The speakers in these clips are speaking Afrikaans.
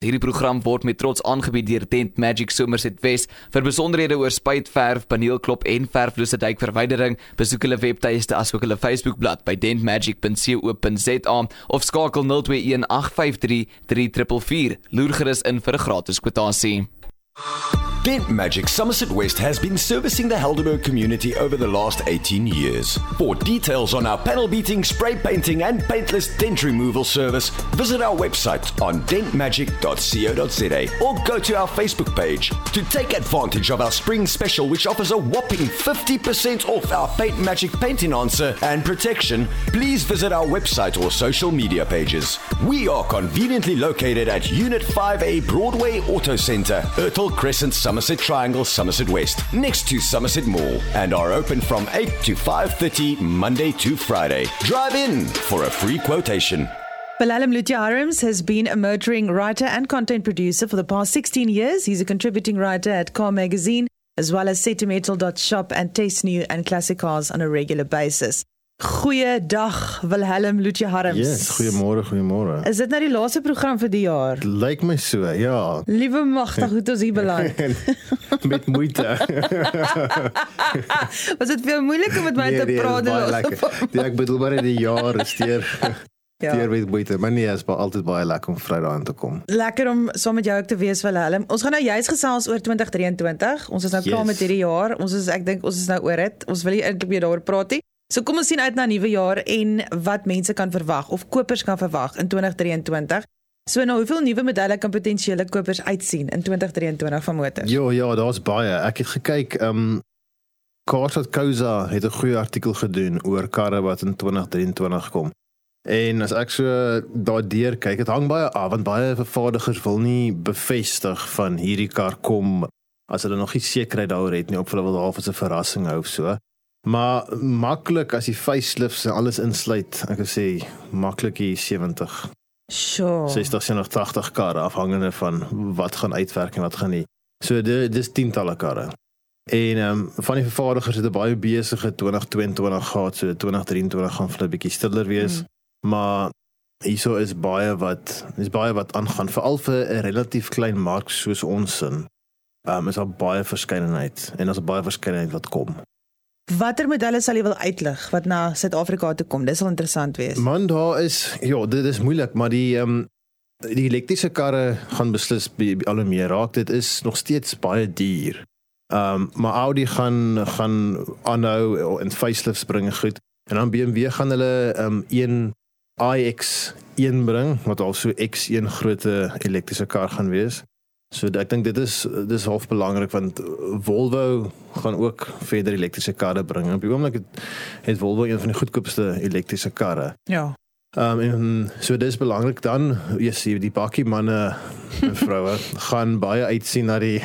Hierdie program word met trots aangebied deur Dent Magic Somerset West. Vir besonderhede oor spuitverf, paneelklop en verflose dykverwydering, besoek hulle webtuiste asook hulle Facebookblad by dentmagic.co.za of skakel 021 853 3444. Loer gerus in vir 'n gratis kwotasie. Dent Magic Somerset West has been servicing the Helderberg community over the last 18 years. For details on our panel beating, spray painting, and paintless dent removal service, visit our website on dentmagic.co.za or go to our Facebook page. To take advantage of our spring special, which offers a whopping 50% off our Paint Magic paint enhancer and protection, please visit our website or social media pages. We are conveniently located at Unit 5A Broadway Auto Centre, Ertel Crescent, Somerset Triangle, Somerset West, next to Somerset Mall, and are open from 8 to 5:30 Monday to Friday. Drive in for a free quotation. Balalam Lutya has been a motoring writer and content producer for the past 16 years. He's a contributing writer at Car Magazine, as well as Sentimental.shop and Taste New and Classic Cars on a regular basis. Goeiedag Wilhelm Lutje Harms. Yes, goeiemôre, goeiemôre. Is dit nou die laaste program vir die jaar? Lyk my so, ja. Liewe magtig, hoe het ons hier beland? met moeite. Was dit veel moeiliker met my nee, te nee, praat die laaste? Ja, ek bedoel maar die jaar is teer. Ja. Deur met moeite, maar nee, is altyd baie lekker om Vrydag aan te kom. Lekker om saam met jou ook te wees Willem. Ons gaan nou juist gesels oor 2023. Ons is nou yes. klaar met hierdie jaar. Ons is ek dink ons is nou oor dit. Ons wil nie eintlik meer daaroor praat nie. So kom ons sien uit na nuwe jaar en wat mense kan verwag of kopers kan verwag in 2023. So nou hoeveel nuwe modelle kan potensiële kopers uitsien in 2023 van motors? Ja, ja, daar's baie. Ek het gekyk, ehm um, Cars.co.za het 'n goeie artikel gedoen oor karre wat in 2023 kom. En as ek so daardeur kyk, dit hang baie af want baie vervaardigers wil nie bevestig van hierdie kar kom as hulle nog nie sekerheid daaroor het nie of hulle wil half as 'n verrassing hou of so. Maar maklik as die facelifts en alles insluit, ek sê maklik hier 70. Sure. Sy is nog 80 karre afhangende van wat gaan uitwerk en wat gaan nie. So dit dis tientalle karre. En ehm um, van die vervaardigers het 'n baie besige 2022 gehad, so 2023 gaan vir 'n bietjie stiller wees. Mm. Maar hierso is baie wat is baie wat aangaan veral vir 'n relatief klein mark soos ons in. Ehm um, is daar baie verskeidenheid en daar's baie verskeidenheid wat kom. Watter modelle sal jy wil uitlig wat na Suid-Afrika toe kom? Dis sal interessant wees. Man, daar is ja, dit is moeilik, maar die ehm um, die elektriese karre gaan beslis al hoe meer raak. Dit is nog steeds baie duur. Ehm um, maar Audi gaan gaan aanhou en facelifts bring goed. En dan BMW gaan hulle ehm um, een iX1 bring wat also X1 groot elektriese kar gaan wees. So ek dink dit is dis half belangrik want Volvo gaan ook verder elektriese karre bring. Op die oomblik het, het Volvo een van die goedkoopste elektriese karre. Ja. Ehm um, en so dis belangrik dan jy sien die bakkie manne en vroue gaan baie uitsien na die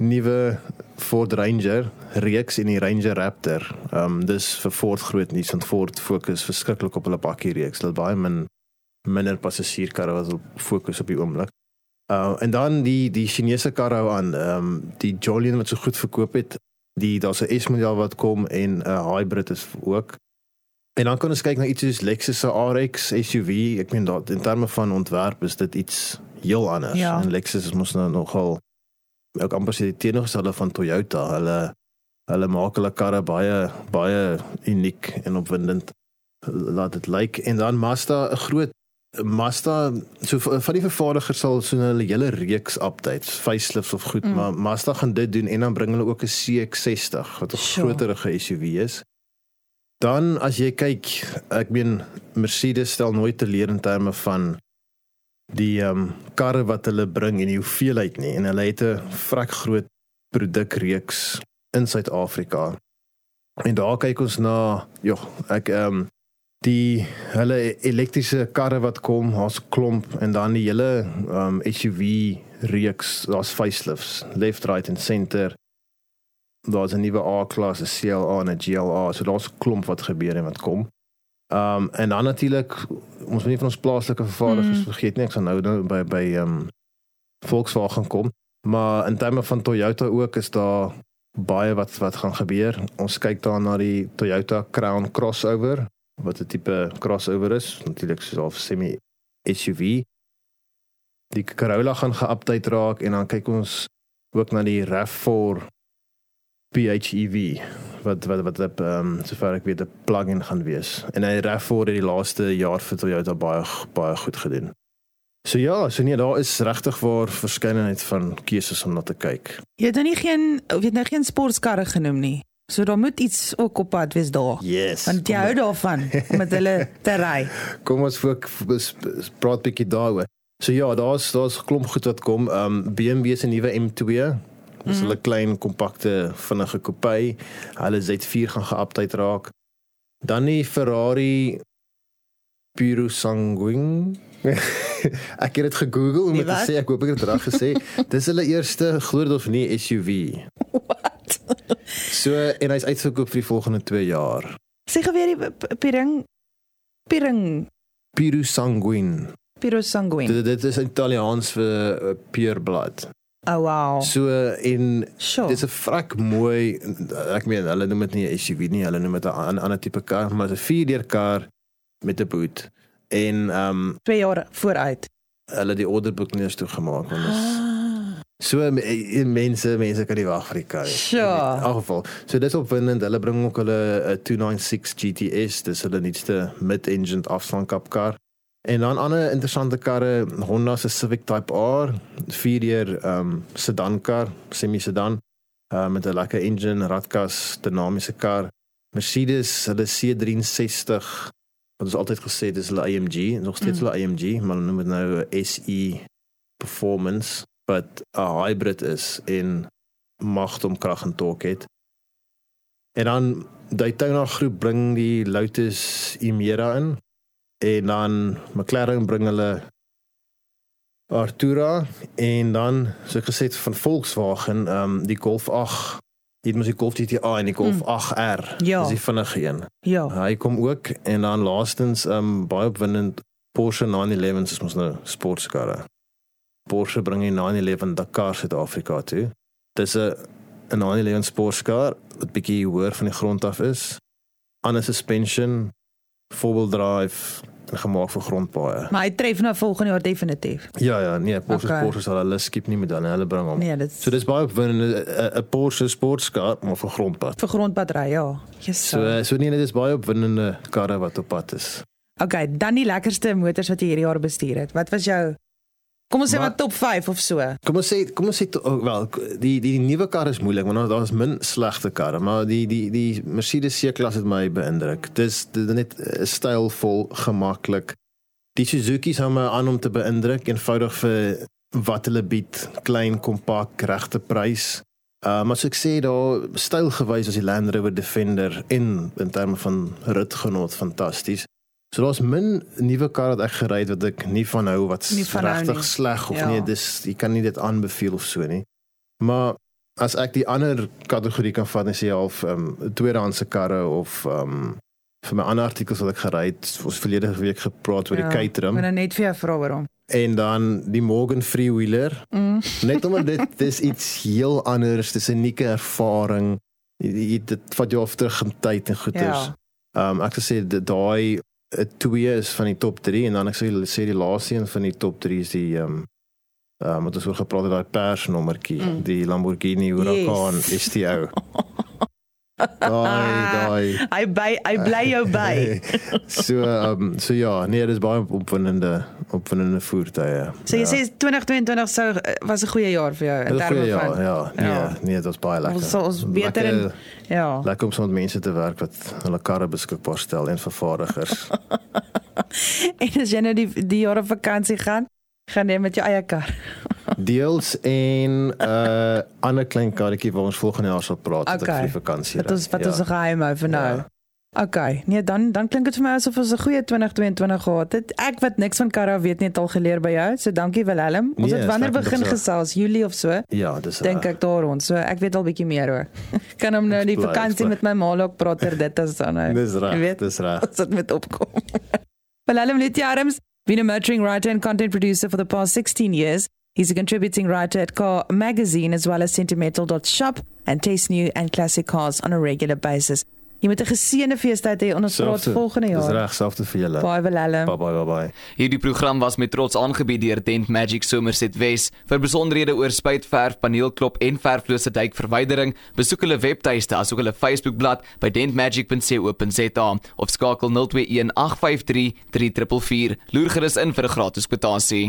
nuwe Ford Ranger reeks en die Ranger Raptor. Ehm um, dis vir Ford groot nuus want Ford fokus verskriklik op hulle bakkie reeks. Hulle baie min minder passasierkarre wat fokus op die oomblik. Uh en dan die die Chinese kar hou aan, ehm um, die Jolion wat so goed verkoop het, die daar's 'n S-model wat kom en 'n uh, hybrid is ook. En dan kan ons kyk na iets soos Lexus se RX SUV. Ek meen dat in terme van ontwerp is dit iets heel anders. Ja. En Lexus is mos nou nogal ook amper sy teenoorgestelde van Toyota. Hulle hulle maak hulle karre baie baie uniek en opwindend laat dit lyk like. en dan Mazda 'n groot Mazda so van die vervaardigers sal so 'n hele reeks updates, facelifts of goed, mm. maar Mazda gaan dit doen en dan bring hulle ook 'n CX-60 wat 'n sure. groterige SUV is. Dan as jy kyk, ek meen Mercedes stel nooit teleur in terme van die ehm um, karre wat hulle bring en die hoeveelheid nie en hulle het 'n vrek groot produkreeks in Suid-Afrika. En daar kyk ons na, ja, ek ehm um, die hulle elektriese karre wat kom, ons klomp en dan die hele um SUV reeks, daar's facelifts, left, right en center. Daar's 'n nuwe A-klas, 'n CLA en 'n GLA, so daar's klomp wat gebeur en wat kom. Um en dan natuurlik ons moet nie van ons plaaslike vervaardigers mm. vergeet nie, ek sal nou nou by by um Volkswagen kom, maar in terme van Toyota ook is daar baie wat wat gaan gebeur. Ons kyk daar na die Toyota Crown crossover wat 'n tipe crossover is, natuurlik soos 'n semi SUV. die Corolla gaan geupdate raak en dan kyk ons ook na die RAV4 PHEV wat wat wat op ehm um, sover ek weet 'n plug-in gaan wees. En hy RAV4 het die laaste jaar vir Toyota baie baie goed gedoen. So ja, so nee, daar is regtig waar verskeidenheid van keuses om na te kyk. Jy het nou nie geen of jy het nou geen sportkarre genoem nie. So daar moet iets ook op pad wees daar. Yes. Want jy hou daarvan om met hulle te ry. Kom ons fook praat bietjie daaroor. So ja, daar's daar's klomp goed wat kom. Um BMW se nuwe M2 Dis mm. 'n klein kompakte vinnige coupe. Hulle Z4 gaan geupdate raak. Dan die Ferrari Puro Sanguine. ek het dit gegoogel om te sê ek hoop ek het dit reg gesê. Dis hulle eerste glo dit of nie SUV. So en hy's uitverkoop vir die volgende 2 jaar. Sê gou weer die Piring Piring Puro Sanguine. Puro Sanguine. Dit, dit is Italiaans vir uh, pure blood. Oh wow. So in sure. dis 'n vrek mooi ek meen hulle noem dit nie 'n SUV nie, hulle noem dit 'n ander tipe kar, maar 'n 4-deur kar met 'n boot. En ehm um, 2 jaar vooruit. Hulle die orderboek nie eens toegemaak want is So mense mense kan nie wag vir die kar nie. Sure. In elk. So dis opwindend. Hulle bring ook hulle 'n 296 GTS, dis hulle nuutste mid-engine afslankap kar. En dan ander interessante karre, Honda se Civic Type R, 4-deur ehm um, sedan kar, semi sedan, uh, met 'n lekker engine, radkas, dinamiese kar. Mercedes, hulle C63 wat ons altyd gesê dis hulle AMG, nog steeds mm. hulle AMG, maar hulle noem dit nou SE Performance, wat 'n hybrid is en mag om krag en torque het. En dan Daytona groep bring die Lotus Emira in en dan McLaren bring hulle Artura en dan so ek gesê van Volkswagen ehm um, die Golf 8 dit moet die Golf GTI en die Golf hmm. 8R ja. dis die vinnige een ja hy kom ook en dan laastens ehm um, baie opwindend Porsche 911 is mos nou sportkarre Porsche bring die 911 Dakar Suid-Afrika toe dis 'n 'n 911 sportkar wat bietjie hoër van die grond af is ander suspension four-wheel drive en gemaak vir grondpaaie. Maar hy tref nou volgende jaar definitief. Ja ja, nee, Porsche okay. Porsche sal hulle skip nie met dan hulle bring hom. Nee, dit So dis baie opwindend 'n Porsche sportskar maar vir grondpad. Vir grondpad ry, ja. Yes, so so nee, dit is baie opwindende karre wat op pad is. Okay, dan die lekkerste motors wat jy hierdie jaar bestuur het. Wat was jou Kom ons sê maar top 5 of so. Kom ons sê kom ons sê oh, wel die die nuwe kar is moeilik want daar is min slegte karre, maar die die die Mercedes C-klas het my beïndruk. Dis net uh, stylvol, gemaklik. Die Suzuki hou my aan om te beïndruk eenvoudig vir wat hulle bied, klein, kompak, regte prys. Uh maar so ek sê daar stylgewys as die Land Rover Defender in in terme van ritgenot fantasties. So daar's min nuwe karre wat ek gery het wat ek nie van hou wat regtig sleg of ja. nee, dis jy kan nie dit aanbeveel of so nie. Maar as ek die ander kategorie kan vat, is jy half ehm um, tweedehandse karre of ehm um, vir my ander artikels wat ek gery het, ons verlede week gepraat oor ja, die Caterham. Maar net vir jou vra hom. En dan die Morgan Freewheeler. Mm. Net omdat dit dis iets heel anders, dis 'n unieke ervaring. Dit dit vat jou af terug in tyd en goeters. Ja. Ehm um, ek sê daai 2 is van die top 3 en dan ek sê sê die laaste een van die top 3 is die ehm um, ehm um, wat ons oor gepraat het daai persnommertjie, mm. die Lamborghini Huracan yes. STO. daai daai hy by hy bly jou by. so ehm um, so ja, nee, dit is baie opwindende opwindende voertuie. So jy ja. sê 2022 sou eh, was 'n goeie jaar vir jou in terme ja, van Ja, nee, ja. nee, dit was baie lekker. Ons ons beter in ja. Lekker om so met mense te werk wat hulle karre beskikbaar stel en vervaardigers. en as jy nou die die jare vakansie gaan, gaan jy met jou eie kar. Deels en 'n uh, ander klein karretjie waar ons volgende jaar sal praat okay. oor die vakansie. Dit is wat ja. ons geheim hou vir nou. Ja. Okay, nee dan dan klink dit vir my asof ons 'n goeie 2022 gehad het. Ek wat niks van karre weet nie het al geleer by jou. So dankie Willem. Ons nee, het wanneer begin gesels? Julie of so? Ja, dis Dink ek daar ons. So ek weet al bietjie meer hoor. kan hom nou die vakansie met my ma ook praat oor dit as dan nou. Dis reg. Dis reg. Dit met opkom. Willem Litjarms, been a motoring writer and content producer for the past 16 years. He's a contributing writer at Car Magazine as well as Sentimental.shop and taste new and classic cars on a regular basis. Jy moet 'n geseënde feestyd hê en ons praat volgende jaar. Dis reg, selfs vir julle. Baie welelle. Bye bye bye bye. Hierdie program was met trots aangebied deur Dent Magic Somerset Wes. Vir besonderhede oor spuitverf, paneelklop en verflose duikverwydering, besoek hulle webtuiste asook hulle Facebookblad by dentmagic.co.za of skakel 021 853 3444. Loer gerus in vir 'n gratis kwotasie.